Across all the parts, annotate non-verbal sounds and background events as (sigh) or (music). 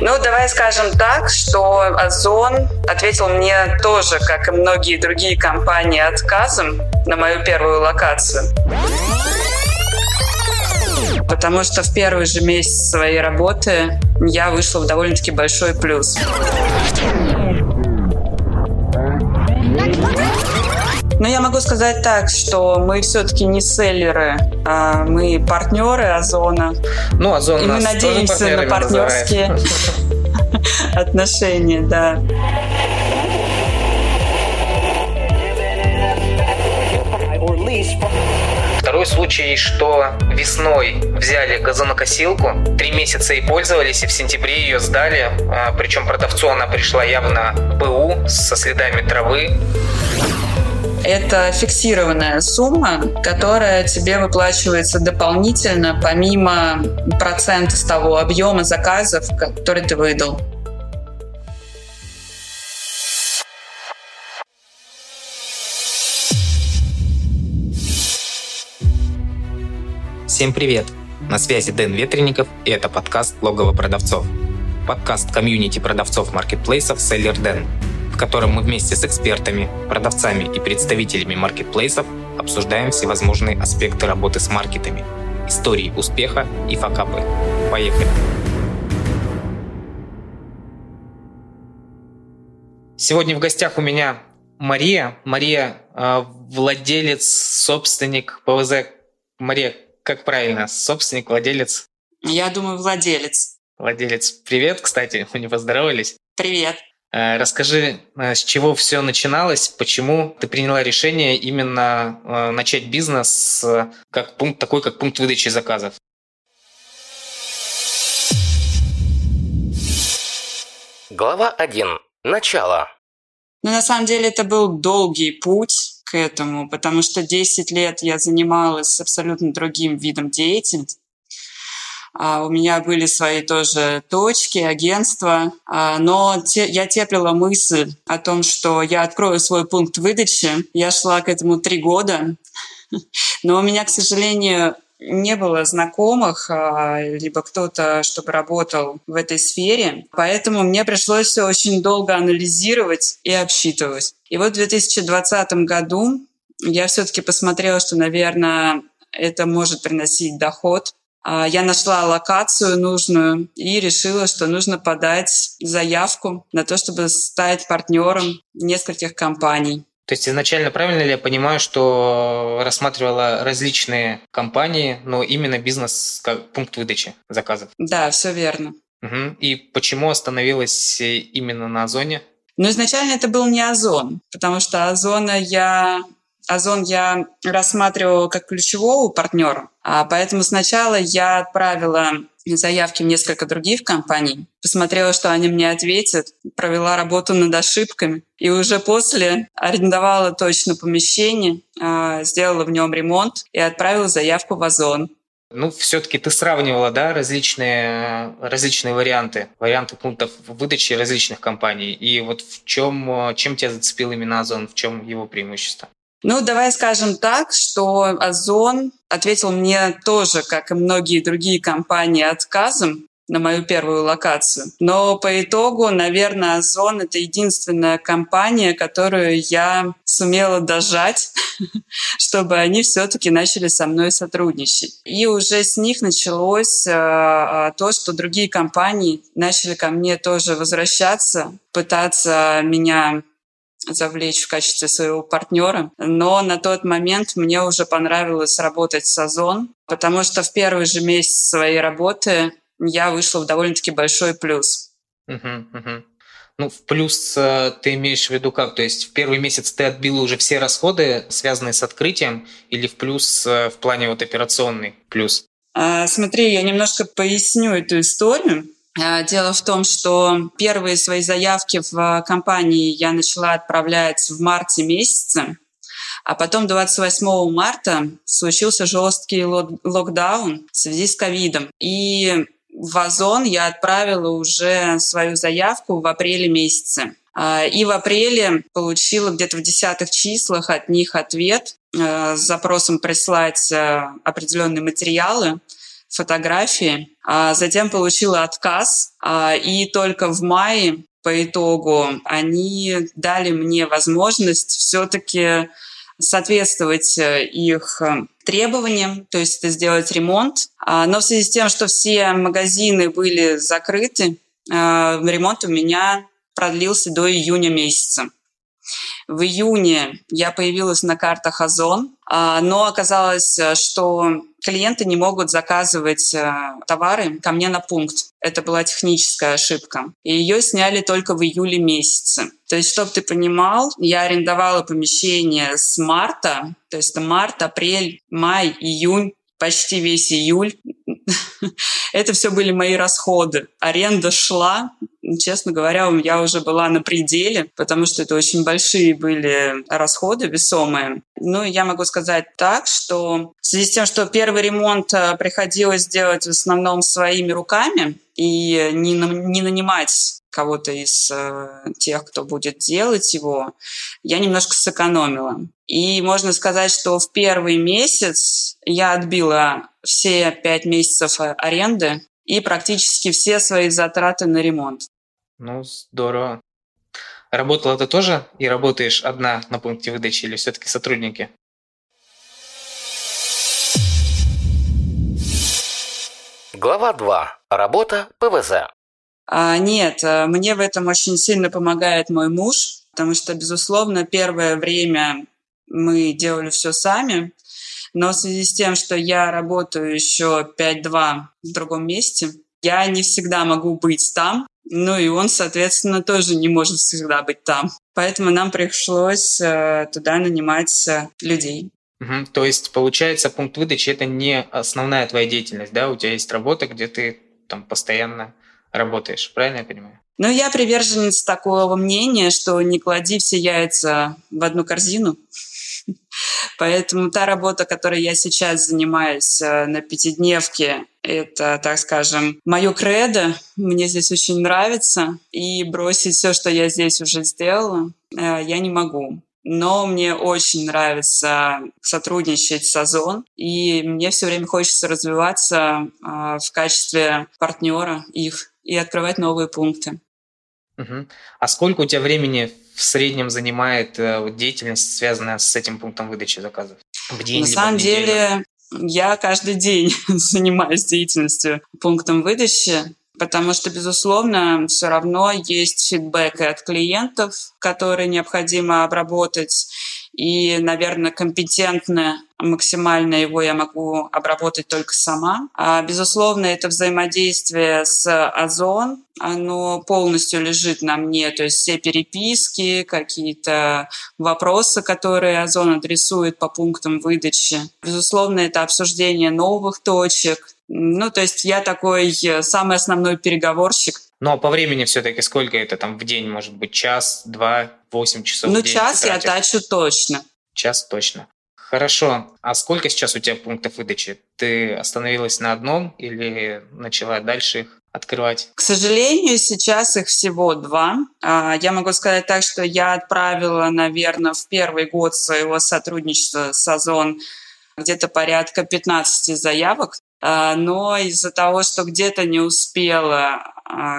Ну, давай скажем так, что Озон ответил мне тоже, как и многие другие компании, отказом на мою первую локацию. Потому что в первый же месяц своей работы я вышла в довольно-таки большой плюс. Но я могу сказать так, что мы все-таки не селлеры, а мы партнеры Озона. Ну, Озон И мы надеемся на партнерские (laughs) отношения, да. Второй случай, что весной взяли газонокосилку, три месяца и пользовались, и в сентябре ее сдали. А, Причем продавцу она пришла явно БУ со следами травы. Это фиксированная сумма, которая тебе выплачивается дополнительно, помимо процента с того объема заказов, который ты выдал. Всем привет! На связи Дэн Ветренников, и это подкаст «Логово продавцов». Подкаст комьюнити продавцов маркетплейсов «Селлер Дэн», в котором мы вместе с экспертами, продавцами и представителями маркетплейсов обсуждаем всевозможные аспекты работы с маркетами, истории успеха и факапы. Поехали! Сегодня в гостях у меня Мария. Мария э, владелец, собственник ПВЗ. Мария, как правильно? Собственник, владелец? Я думаю, владелец. Владелец. Привет, кстати, (laughs) мы не поздоровались. Привет. Э, Расскажи, э, с чего все начиналось, почему ты приняла решение именно э, начать бизнес как пункт, такой, как пункт выдачи заказов? Глава 1. Начало. Но на самом деле это был долгий путь к этому, потому что 10 лет я занималась абсолютно другим видом деятельности. А, У меня были свои тоже точки, агентства, А, но те- я теплила мысль о том, что я открою свой пункт выдачи. Я шла к этому три года, (laughs) но у меня, к сожалению, не было знакомых, а, либо кто-то, чтобы работал в этой сфере. Поэтому мне пришлось очень долго анализировать и обсчитывать. И вот в 2020 году я все-таки посмотрела, что, наверное, это может приносить доход. А, Я нашла локацию нужную и решила, что нужно подать заявку на то, чтобы стать партнером нескольких компаний. То есть изначально правильно ли я понимаю, что рассматривала различные компании, но именно бизнес как пункт выдачи заказов? Да, все верно. Мгм. И почему остановилась именно на Озоне? Но изначально это был не Озон, потому что Озона я Озон я рассматривала как ключевого партнера, а поэтому сначала я отправила заявки в несколько других компаний, посмотрела, что они мне ответят, провела работу над ошибками, и уже после арендовала точно помещение, а, сделала в нем ремонт и отправила заявку в Озон. Ну, все-таки ты сравнивала, да, различные, различные варианты, варианты пунктов выдачи различных компаний. И вот в чем, э, чем тебя зацепил именно Озон, в чем его преимущество? Ну, давай скажем так, что Озон ответил мне тоже, как и многие другие компании, отказом на мою первую локацию. Но по итогу, наверное, Озон — это единственная компания, которую я сумела дожать, (laughs) чтобы они все-таки начали со мной сотрудничать. И уже с них началось э, э, то, что другие компании начали ко мне тоже возвращаться, пытаться меня завлечь в качестве своего партнера. Но на тот момент мне уже понравилось работать с Озон, потому что в первый же месяц своей работы я вышла в довольно-таки большой плюс. Мгм. Ну, в плюс э, ты имеешь в виду как? То есть в первый месяц ты отбила уже все расходы, связанные с открытием, или в плюс э, в плане вот операционный плюс? А, Смотри, я немножко поясню эту историю. А, Дело в том, что первые свои заявки в а, компании я начала отправлять в марте месяце, а потом 28 марта случился жесткий лок- локдаун в связи с ковидом. И в Озон я отправила уже свою заявку в апреле месяце. А, И в апреле получила где-то в десятых числах от них ответ э, с запросом прислать э, определенные материалы фотографии. А затем получила отказ, а, и только в мае по итогу они дали мне возможность все-таки соответствовать э, их э, требованиям, то есть это сделать ремонт. А, но в связи с тем, что все магазины были закрыты, э, ремонт у меня продлился до июня месяца. В июне я появилась на картах Озон, но оказалось, что клиенты не могут заказывать товары ко мне на пункт. Это была техническая ошибка. И ее сняли только в июле месяце. То есть, чтобы ты понимал, я арендовала помещение с марта, то есть это март, апрель, май, июнь, почти весь июль. (laughs) Это все были мои расходы. Аренда шла, честно говоря, я уже была на пределе, потому что это очень большие были расходы весомые. Ну, я могу сказать так, что в связи с тем, что первый ремонт э, приходилось делать в основном своими руками и не, не нанимать кого-то из э, тех, кто будет делать его, я немножко сэкономила. И можно сказать, что в первый месяц я отбила все пять месяцев аренды и практически все свои затраты на ремонт. Ну, здорово. Работала ты тоже и работаешь одна на пункте выдачи или все-таки сотрудники? Глава 2. Работа ПВЗ. А, нет, э, мне в этом очень сильно помогает мой муж, потому что, безусловно, первое время мы делали все сами, но в связи с тем, что я работаю еще 5-2 в другом месте, я не всегда могу быть там, ну и он, соответственно, тоже не может всегда быть там. Поэтому нам пришлось э, туда нанимать э, людей. Угу. То есть, получается, пункт выдачи это не основная твоя деятельность, да? У тебя есть работа, где ты там постоянно работаешь, правильно я понимаю? Ну, я приверженец такого мнения, что не клади все яйца в одну корзину. Поэтому та работа, которой я сейчас занимаюсь э, на пятидневке, это, так скажем, мое кредо. Мне здесь очень нравится. И бросить все, что я здесь уже сделала, э, я не могу. Но мне очень нравится сотрудничать с Озон, и мне все время хочется развиваться э, в качестве партнера их и открывать новые пункты. Угу. А сколько у тебя времени в среднем занимает э, деятельность, связанная с этим пунктом выдачи заказов? В день, На самом деле, я каждый день (laughs) занимаюсь деятельностью пунктом выдачи, потому что, безусловно, все равно есть фидбэк от клиентов, которые необходимо обработать, и, наверное, компетентно максимально его я могу обработать только сама. А, безусловно, это взаимодействие с Озон, оно полностью лежит на мне, то есть все переписки, какие-то вопросы, которые Озон адресует по пунктам выдачи. Безусловно, это обсуждение новых точек, ну, то есть я такой э, самый основной переговорщик. Ну, а по времени все-таки сколько это там в день? Может быть, час, два, восемь часов Ну, час я тачу точно. Час точно. Хорошо. А сколько сейчас у тебя пунктов выдачи? Ты остановилась на одном или начала дальше их открывать? К сожалению, сейчас их всего два. А, я могу сказать так, что я отправила, наверное, в первый год своего сотрудничества с Озон где-то порядка 15 заявок. А, но из-за того, что где-то не успела,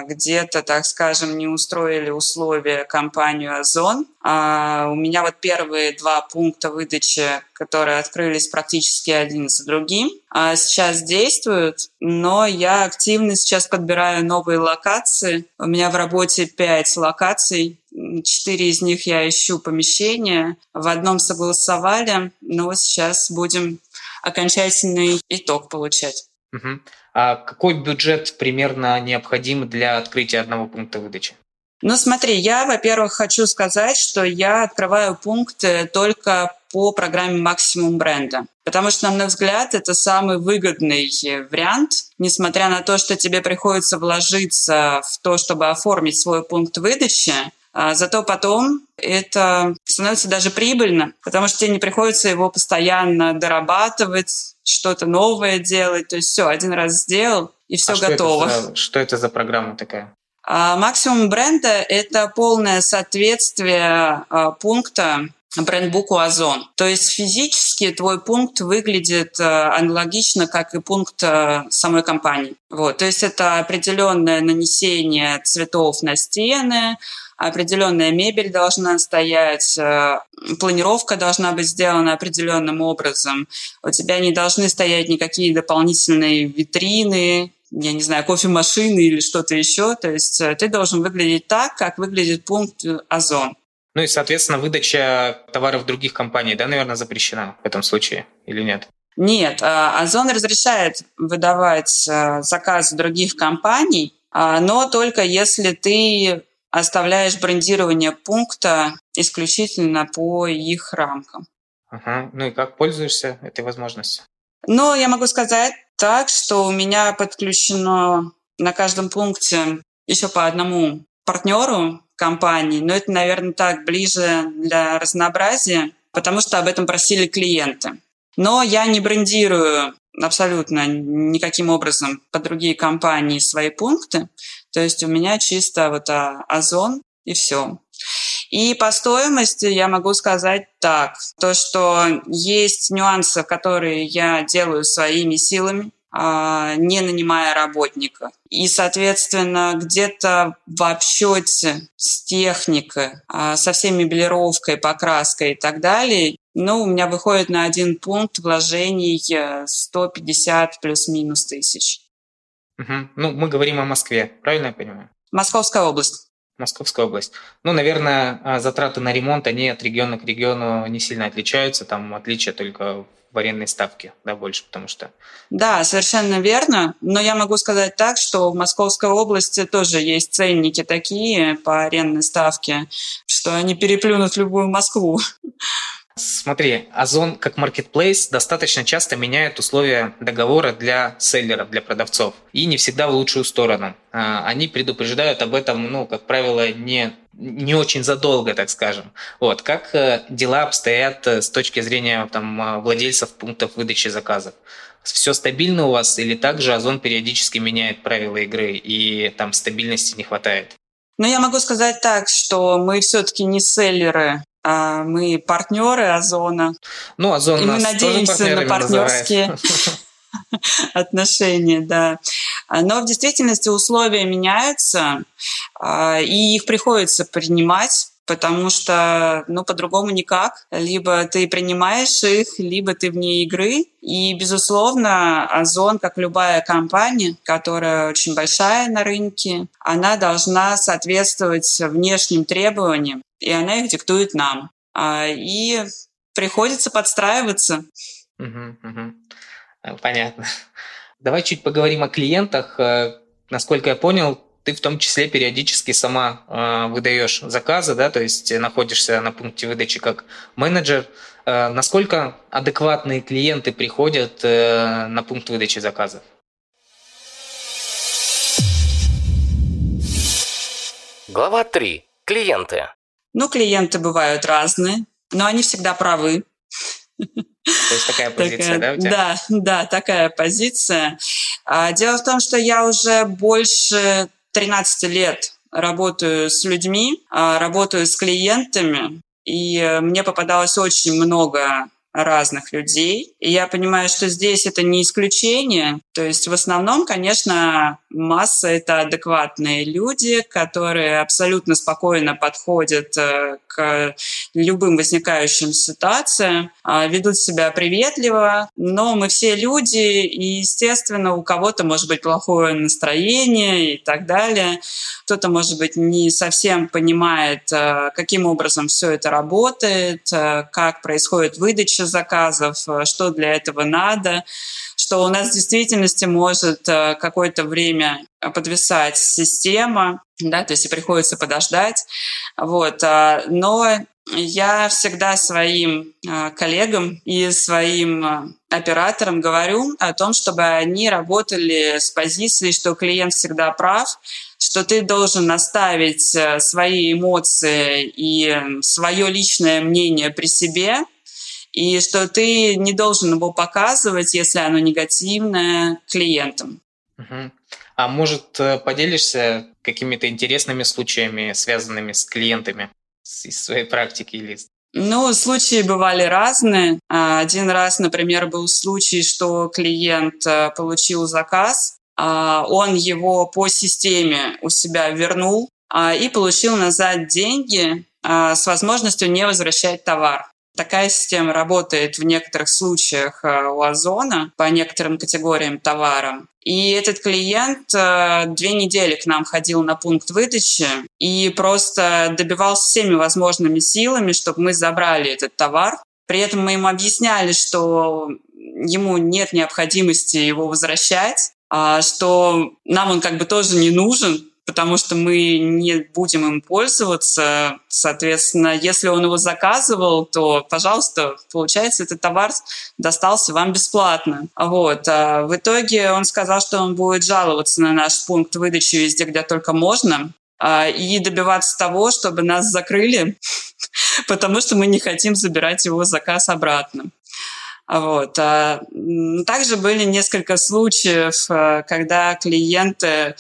где-то, так скажем, не устроили условия компанию «Озон», а, у меня вот первые два пункта выдачи, которые открылись практически один за другим, сейчас действуют, но я активно сейчас подбираю новые локации. У меня в работе пять локаций, четыре из них я ищу помещения, в одном согласовали, но сейчас будем окончательный итог получать. Угу. А какой бюджет примерно необходим для открытия одного пункта выдачи? Ну смотри, я, во-первых, хочу сказать, что я открываю пункты только по программе «Максимум бренда». Потому что, на мой взгляд, это самый выгодный вариант, несмотря на то, что тебе приходится вложиться в то, чтобы оформить свой пункт выдачи, зато потом это становится даже прибыльно, потому что тебе не приходится его постоянно дорабатывать, что-то новое делать. То есть все, один раз сделал, и все а готово. Что это, за, что это за программа такая? А, максимум бренда – это полное соответствие а, пункта брендбуку Озон. То есть физически твой пункт выглядит аналогично, как и пункт самой компании. Вот, то есть это определенное нанесение цветов на стены, определенная мебель должна стоять, э, планировка должна быть сделана определенным образом. У тебя не должны стоять никакие дополнительные витрины, я не знаю, кофемашины или что-то еще. То есть э, ты должен выглядеть так, как выглядит пункт Озон. Ну и, соответственно, выдача товаров других компаний, да, наверное, запрещена в этом случае или нет? Нет, Озон разрешает выдавать э, заказы других компаний, а, но только если ты оставляешь брендирование пункта исключительно по их рамкам. Ага. Ну и как пользуешься этой возможностью? Ну, я могу сказать так, что у меня подключено на каждом пункте еще по одному партнеру компании, но это, наверное, так ближе для разнообразия, потому что об этом просили клиенты. Но я не брендирую абсолютно никаким образом по другие компании свои пункты. То есть у меня чисто вот а, озон и все. И по стоимости я могу сказать так, то, что есть нюансы, которые я делаю своими силами, а, не нанимая работника. И, соответственно, где-то в обсчете с техникой, а, со всей мебелировкой, покраской и так далее, ну, у меня выходит на один пункт вложений 150 э, плюс-минус тысяч. Угу. Ну, мы говорим о Москве, правильно я понимаю? Московская область. Московская область. Ну, наверное, а, затраты на ремонт, они от региона к региону не сильно отличаются. Там отличие только в арендной ставке, да, больше, потому что... Да, совершенно верно. Но я могу сказать так, что в Московской области тоже есть ценники такие по арендной ставке, что они переплюнут любую Москву. (laughs) Смотри, Озон как маркетплейс достаточно часто меняет условия договора для селлеров, для продавцов. И не всегда в лучшую сторону. А, они предупреждают об этом, ну, как правило, не, не очень задолго, так скажем. Вот. Как э, дела обстоят э, с точки зрения там, э, владельцев пунктов выдачи заказов? Все стабильно у вас или также Озон периодически меняет правила игры и там стабильности не хватает? Ну, я могу сказать так, что мы все-таки не селлеры мы партнеры Озона. Ну, Озон И мы надеемся на партнерские отношения, да. Но в действительности условия меняются, а, и их приходится принимать потому что, ну, по-другому никак. Либо ты принимаешь их, либо ты вне игры. И, безусловно, Озон, как любая компания, которая очень большая на рынке, она должна соответствовать внешним требованиям и она их диктует нам. А, и приходится подстраиваться. Понятно. Давай чуть поговорим о клиентах. Э, насколько я понял, ты в том числе периодически сама э, выдаешь заказы, да, то есть находишься на пункте выдачи как менеджер. Э, насколько адекватные клиенты приходят на пункт выдачи заказов? Глава 3. Клиенты. Ну, клиенты бывают разные, но они всегда правы. То есть такая позиция, да, у тебя? Да, да, такая позиция. А, дело в том, что я уже больше 13 лет работаю с людьми, а, работаю с клиентами, и мне попадалось очень много разных людей. И я понимаю, что здесь это не исключение. То есть в основном, конечно, масса — это адекватные люди, которые абсолютно спокойно подходят э, к любым возникающим ситуациям, а, ведут себя приветливо, но мы все люди, и, естественно, у кого-то может быть плохое настроение и так далее. Кто-то, может быть, не совсем понимает, э, каким образом все это работает, э, как происходит выдача заказов, что для этого надо что у нас в действительности может э, какое-то время подвисать система, да, то есть и приходится подождать. Вот. А, но я всегда своим э, коллегам и своим э, операторам говорю о том, чтобы они работали с позиции, что клиент всегда прав, что ты должен наставить свои эмоции и свое личное мнение при себе, и что ты не должен его показывать, если оно негативное, клиентам. Угу. А может, э, поделишься какими-то интересными случаями, связанными с клиентами из своей практики или Ну, случаи бывали разные. А, один раз, например, был случай, что клиент э, получил заказ, а, он его по системе у себя вернул а, и получил назад деньги с возможностью не возвращать товар. Такая система работает в некоторых случаях у Озона по некоторым категориям товара. И этот клиент э, две недели к нам ходил на пункт выдачи и просто добивался всеми возможными силами, чтобы мы забрали этот товар. При этом мы ему объясняли, что ему нет необходимости его возвращать, а что нам он как бы тоже не нужен, потому что мы не будем им пользоваться. Соответственно, если он его заказывал, то, пожалуйста, получается, этот товар достался вам бесплатно. Вот. А в итоге он сказал, что он будет жаловаться на наш пункт выдачи везде, где только можно, а, и добиваться того, чтобы нас закрыли, (laughs) потому что мы не хотим забирать его заказ обратно. Вот. А, также были несколько случаев, когда клиенты а,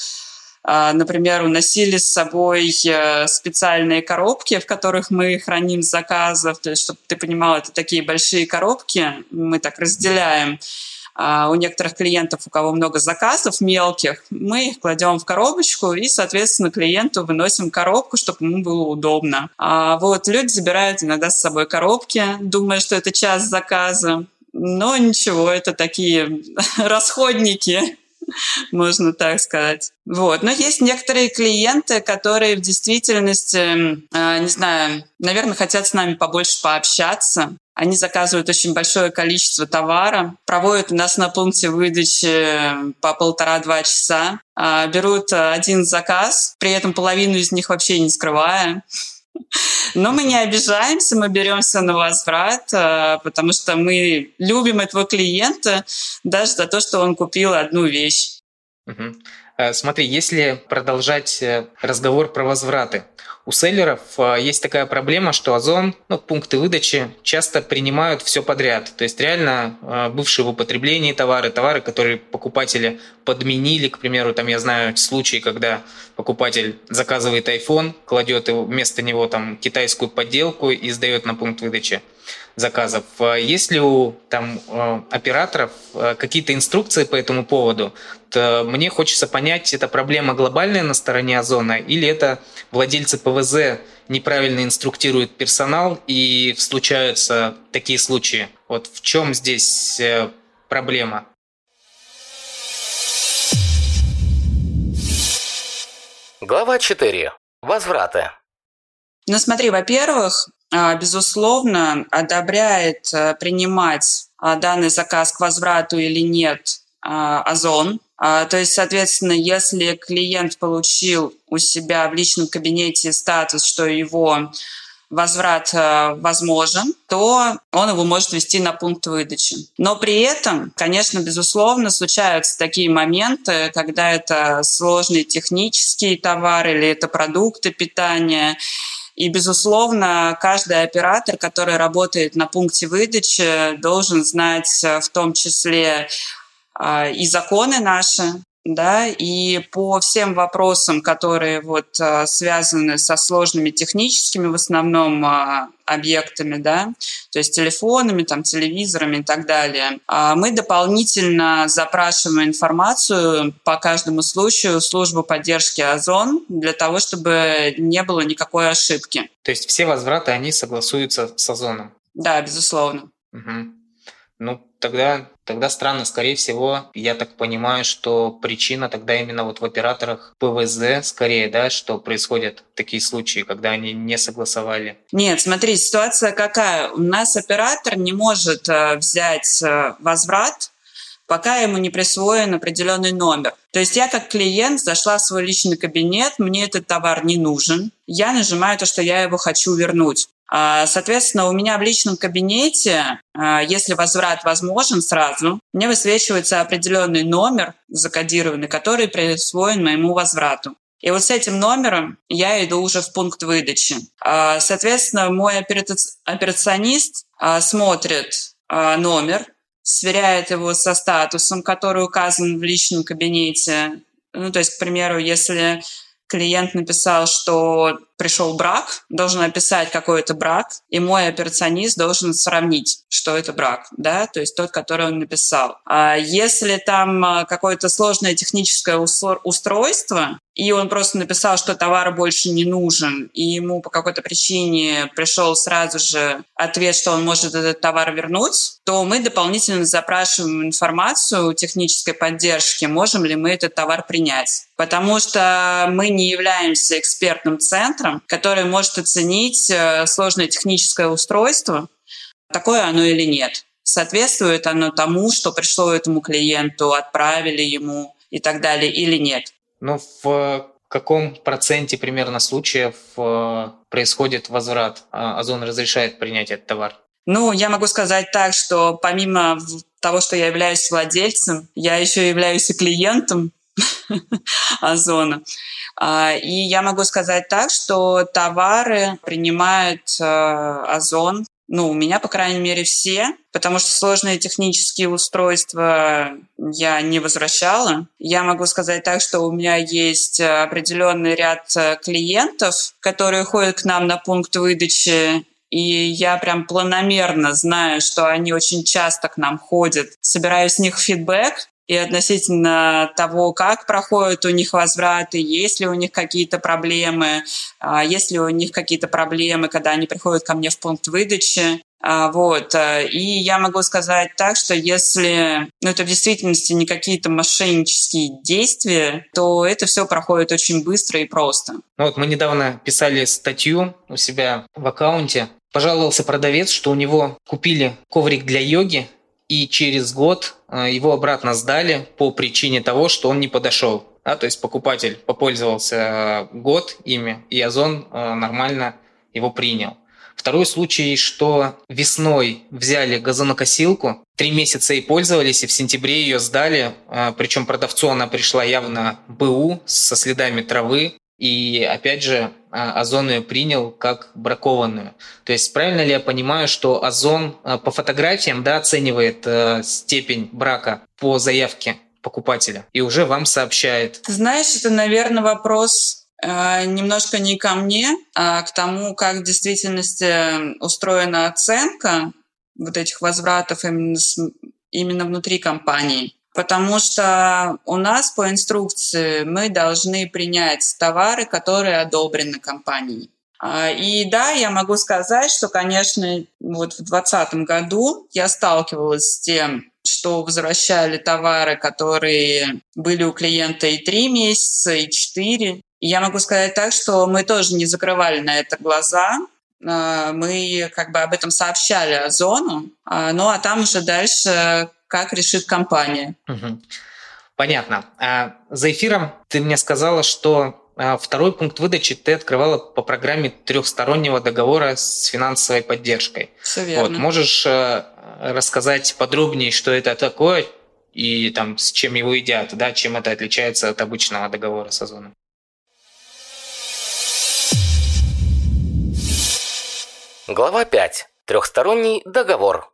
например, уносили с собой э, специальные коробки, в которых мы храним заказов. То есть, чтобы ты понимал, это такие большие коробки, мы так разделяем. А у некоторых клиентов, у кого много заказов мелких, мы их кладем в коробочку и, соответственно, клиенту выносим коробку, чтобы ему было удобно. А вот люди забирают иногда с собой коробки, думая, что это час заказа. Но ничего, это такие (laughs) расходники (laughs) можно так сказать. Вот. Но есть некоторые клиенты, которые в действительности, э, не знаю, наверное, хотят с нами побольше пообщаться. Они заказывают очень большое количество товара, проводят у нас на пункте выдачи по полтора-два часа, э, берут один заказ, при этом половину из них вообще не скрывая. Но мы не обижаемся, мы беремся на возврат, э, потому что мы любим этого клиента даже за то, что он купил одну вещь. Угу. Смотри, если продолжать э, разговор про возвраты, у селлеров есть такая проблема, что Озон, ну, пункты выдачи часто принимают все подряд. То есть реально бывшие в употреблении товары, товары, которые покупатели подменили, к примеру, там я знаю случаи, когда покупатель заказывает iPhone, кладет вместо него там китайскую подделку и сдает на пункт выдачи заказов. А есть ли у там, э, операторов э, какие-то инструкции по этому поводу? То мне хочется понять, это проблема глобальная на стороне Озона или это владельцы ПВЗ неправильно инструктируют персонал и случаются такие случаи? Вот в чем здесь э, проблема? Глава 4. Возвраты. Ну смотри, во-первых, а, безусловно, одобряет э, принимать а, данный заказ к возврату или нет а, Озон. То есть, соответственно, если клиент получил у себя в личном кабинете статус, что его возврат э, возможен, то он его может вести на пункт выдачи. Но при этом, конечно, безусловно, случаются такие моменты, когда это сложный технический товар или это продукты питания, и, безусловно, каждый оператор, который работает на пункте выдачи, должен знать э, в том числе э, и законы наши, да, и по всем вопросам, которые вот а, связаны со сложными техническими в основном а, объектами, да, то есть телефонами, там, телевизорами и так далее, а, мы дополнительно запрашиваем информацию по каждому случаю службу поддержки Озон для того, чтобы не было никакой ошибки. То есть все возвраты, они согласуются с Озоном? Да, безусловно. Угу. Ну, тогда, тогда странно. Скорее всего, я так понимаю, что причина тогда именно вот в операторах ПВЗ, скорее, да, что происходят такие случаи, когда они не согласовали. Нет, смотри, ситуация какая. У нас оператор не может э, взять э, возврат, пока ему не присвоен определенный номер. То есть я как клиент зашла в свой личный кабинет, мне этот товар не нужен, я нажимаю то, что я его хочу вернуть. А, соответственно, у меня в личном кабинете, а, если возврат возможен сразу, мне высвечивается определенный номер закодированный, который присвоен моему возврату. И вот с этим номером я иду уже в пункт выдачи. А, соответственно, мой операционист смотрит номер, сверяет его со статусом, который указан в личном кабинете. Ну, то есть, к примеру, если клиент написал, что пришел брак, должен описать, какой это брак, и мой операционист должен сравнить, что это брак, да, то есть тот, который он написал. А если там а, какое-то сложное техническое устройство, и он просто написал, что товар больше не нужен, и ему по какой-то причине пришел сразу же ответ, что он может этот товар вернуть, то мы дополнительно запрашиваем информацию технической поддержки, можем ли мы этот товар принять. Потому что мы не являемся экспертным центром, который может оценить э, сложное техническое устройство, такое оно или нет. Соответствует оно тому, что пришло этому клиенту, отправили ему и так далее, или нет. Ну, в каком проценте примерно случаев э, происходит возврат? А Озон разрешает принять этот товар? Ну, я могу сказать так, что помимо того, что я являюсь владельцем, я еще являюсь и клиентом (laughs) Озона. А, и я могу сказать так, что товары принимает э, Озон ну, у меня, по крайней мере, все, потому что сложные технические устройства я не возвращала. Я могу сказать так, что у меня есть определенный ряд э, клиентов, которые ходят к нам на пункт выдачи и я прям планомерно знаю, что они очень часто к нам ходят, собираю с них фидбэк, и относительно того, как проходят у них возвраты, есть ли у них какие-то проблемы, а, есть ли у них какие-то проблемы, когда они приходят ко мне в пункт выдачи. А, вот. Э, и я могу сказать так, что если ну, это в действительности не какие-то мошеннические действия, то это все проходит очень быстро и просто. Ну вот мы недавно писали статью у себя в аккаунте. Пожаловался продавец, что у него купили коврик для йоги, и через год э, его обратно сдали по причине того, что он не подошел. Да, то есть покупатель попользовался э, год ими, и Озон э, нормально его принял. Второй случай, что весной взяли газонокосилку, три месяца и пользовались, и в сентябре ее сдали. Причем продавцу она пришла явно БУ со следами травы. И опять же, а, Озон ее принял как бракованную. То есть правильно ли я понимаю, что Озон а, по фотографиям да, оценивает э, степень брака по заявке покупателя и уже вам сообщает? знаешь, это, наверное, вопрос немножко не ко мне, а к тому, как в действительности устроена оценка вот этих возвратов именно, с, именно внутри компании потому что у нас по инструкции мы должны принять товары, которые одобрены компанией. А, и да, я могу сказать, что, конечно, вот в 2020 году я сталкивалась с тем, что возвращали товары, которые были у клиента и три месяца, и четыре. Я могу сказать так, что мы тоже не закрывали на это глаза. А, мы как бы об этом сообщали Озону, а, ну а там уже дальше как решит компания. Угу. Понятно. А за эфиром ты мне сказала, что а, второй пункт выдачи ты открывала по программе трехстороннего договора с финансовой поддержкой. Все верно. Вот, можешь э, рассказать подробнее, что это такое и там с чем его едят, да, чем это отличается от обычного договора с Озоном? Глава 5. Трехсторонний договор.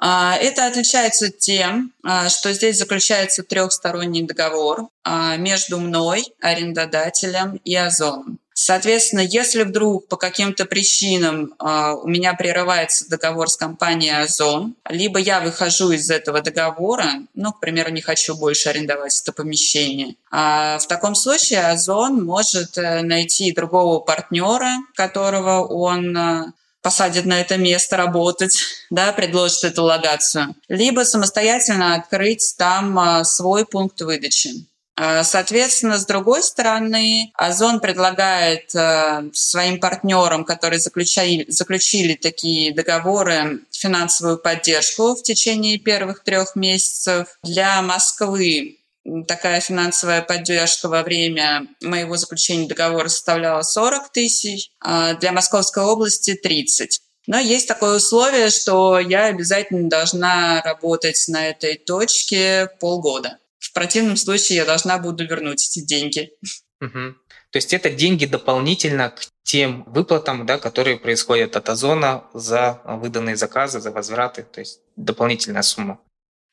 А, это отличается тем, а, что здесь заключается трехсторонний договор а, между мной, арендодателем и Озоном. Соответственно, если вдруг по каким-то причинам у меня прерывается договор с компанией Озон, либо я выхожу из этого договора, ну, к примеру, не хочу больше арендовать это помещение, в таком случае Озон может э, найти другого партнера, которого он э, посадит на это место работать, да, предложит эту локацию, либо самостоятельно открыть там а, свой пункт выдачи. А, соответственно, с другой стороны, Озон предлагает а, своим партнерам, которые заключили, заключили такие договоры, финансовую поддержку в течение первых трех месяцев. Для Москвы такая финансовая поддержка во время моего заключения договора составляла 40 тысяч, а для Московской области 30. Но есть такое условие, что я обязательно должна работать на этой точке полгода. В противном случае я должна буду вернуть эти деньги. Угу. То есть это деньги дополнительно к тем выплатам, да, которые происходят от Озона за выданные заказы, за возвраты, то есть дополнительная сумма.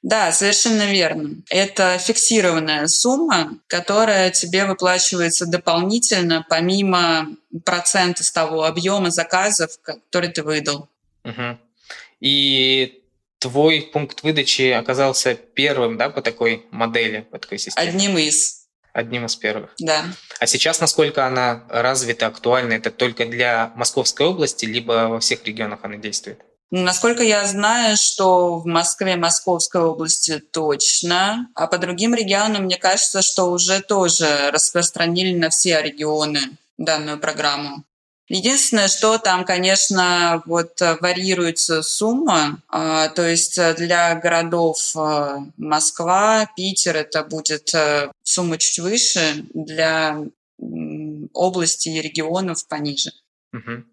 Да, совершенно верно. Это фиксированная сумма, которая тебе выплачивается дополнительно, помимо процента с того объема заказов, который ты выдал. Угу. И твой пункт выдачи оказался первым, да, по такой модели, по такой системе? Одним из. Одним из первых. Да. А сейчас насколько она развита, актуальна, это только для Московской области, либо во всех регионах она действует? Насколько я знаю, что в Москве, Московской области точно, а по другим регионам, мне кажется, что уже тоже распространили на все регионы данную программу. Единственное, что там, конечно, вот варьируется сумма, а, то есть для городов а, Москва, Питер это будет э, сумма чуть выше, для области и регионов пониже. Угу.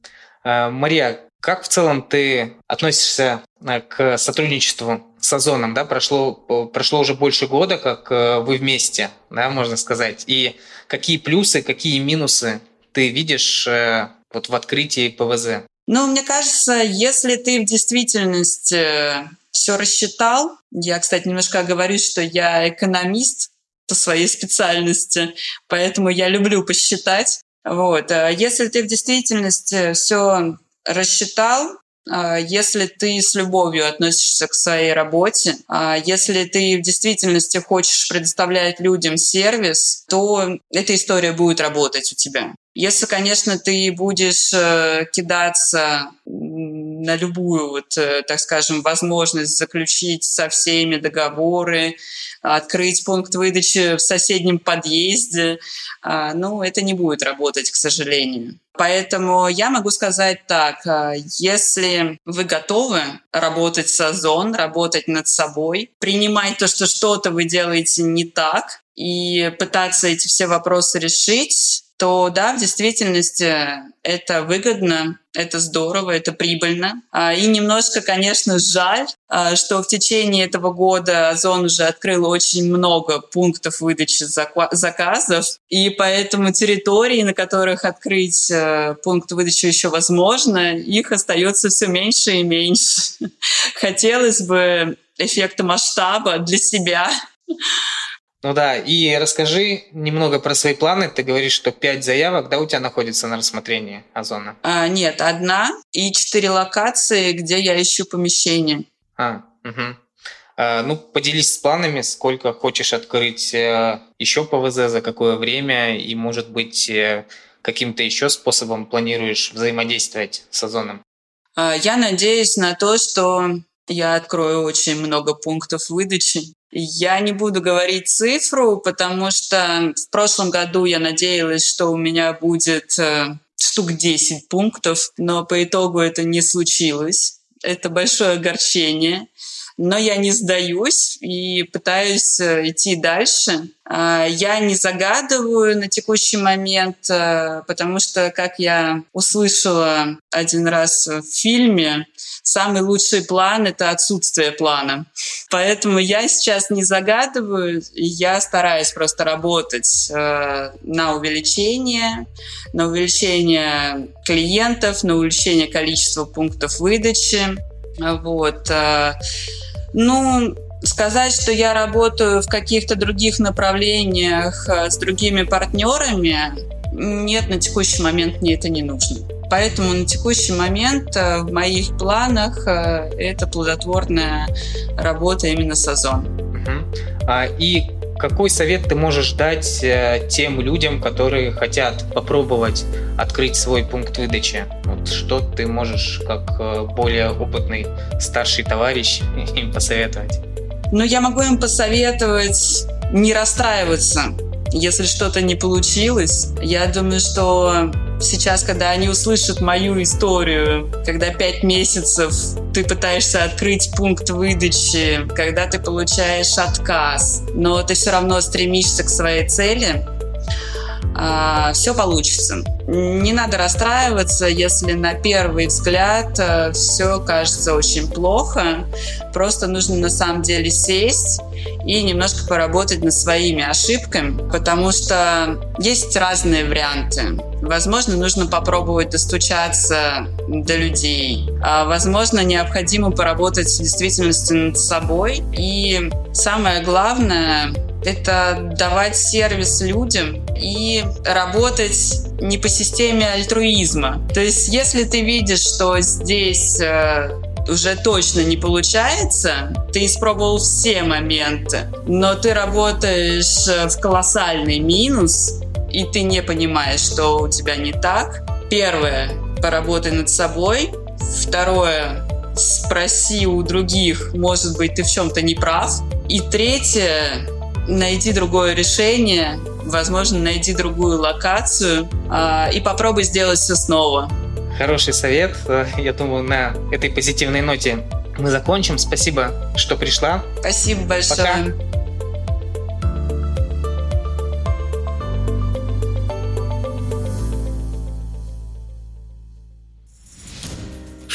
Мария, как в целом ты относишься э, к сотрудничеству с Озоном? Да? Прошло, прошло уже больше года, как э, вы вместе, да, можно сказать. И какие плюсы, какие минусы ты видишь э, вот в открытии ПВЗ? Ну, мне кажется, если ты в действительности все рассчитал, я, кстати, немножко говорю, что я экономист по своей специальности, поэтому я люблю посчитать. Вот. Если ты в действительности все рассчитал, а, если ты с любовью относишься к своей работе, а, если ты в действительности хочешь предоставлять людям сервис, то эта история будет работать у тебя. Если, конечно, ты будешь э, кидаться на любую, вот, э, так скажем, возможность заключить со всеми договоры, открыть пункт выдачи в соседнем подъезде, а, ну, это не будет работать, к сожалению. Поэтому я могу сказать так, а, если вы готовы работать с Озон, работать над собой, принимать то, что что-то вы делаете не так, и пытаться эти все вопросы решить, то да, в действительности это выгодно, это здорово, это прибыльно. А, и немножко, конечно, жаль, а, что в течение этого года Озон уже открыл очень много пунктов выдачи заказов, и поэтому территории, на которых открыть э, пункт выдачи еще возможно, их остается все меньше и меньше. (laughs) Хотелось бы эффекта масштаба для себя. (laughs) Ну да, и расскажи немного про свои планы. Ты говоришь, что пять заявок, да, у тебя находится на рассмотрении Озона? А, нет, одна и четыре локации, где я ищу помещение. А, угу. а, ну, поделись с планами, сколько хочешь открыть э, еще ПВЗ, за какое время, и, может быть, э, каким-то еще способом планируешь взаимодействовать с Озоном? А, я надеюсь на то, что я открою очень много пунктов выдачи я не буду говорить цифру, потому что в прошлом году я надеялась, что у меня будет э, штук 10 пунктов, но по итогу это не случилось. Это большое огорчение. Но я не сдаюсь и пытаюсь э, идти дальше. А, я не загадываю на текущий момент, э, потому что, как я услышала один раз в фильме, самый лучший план — это отсутствие плана. Поэтому я сейчас не загадываю, я стараюсь просто работать э, на увеличение, на увеличение клиентов, на увеличение количества пунктов выдачи. Вот. Э, ну, сказать, что я работаю в каких-то других направлениях э, с другими партнерами, нет, на текущий момент мне это не нужно. Поэтому на текущий момент э, в моих планах это плодотворная работа именно с Озон. Угу. А, и какой совет ты можешь дать э, тем людям, которые хотят попробовать открыть свой пункт выдачи? Вот что ты можешь, как более опытный старший товарищ, (laughs) им посоветовать? Ну, я могу им посоветовать не расстраиваться, если что-то не получилось. Я думаю, что сейчас, когда они услышат мою историю, когда пять месяцев ты пытаешься открыть пункт выдачи, когда ты получаешь отказ, но ты все равно стремишься к своей цели, а, все получится. Не надо расстраиваться, если на первый взгляд э, все кажется очень плохо. Просто нужно на самом деле сесть и немножко поработать над своими ошибками, потому что есть разные варианты. Возможно, нужно попробовать достучаться до людей. А, возможно, необходимо поработать в действительности над собой. И самое главное это давать сервис людям и работать не по системе альтруизма. То есть, если ты видишь, что здесь э, уже точно не получается, ты испробовал все моменты, но ты работаешь э, в колоссальный минус, и ты не понимаешь, что у тебя не так. Первое, поработай над собой. Второе, спроси у других, может быть, ты в чем-то не прав. И третье, найди другое решение, возможно, найди другую локацию э, и попробуй сделать все снова. Хороший совет. Я думаю, на этой позитивной ноте мы закончим. Спасибо, что пришла. Спасибо большое. Пока.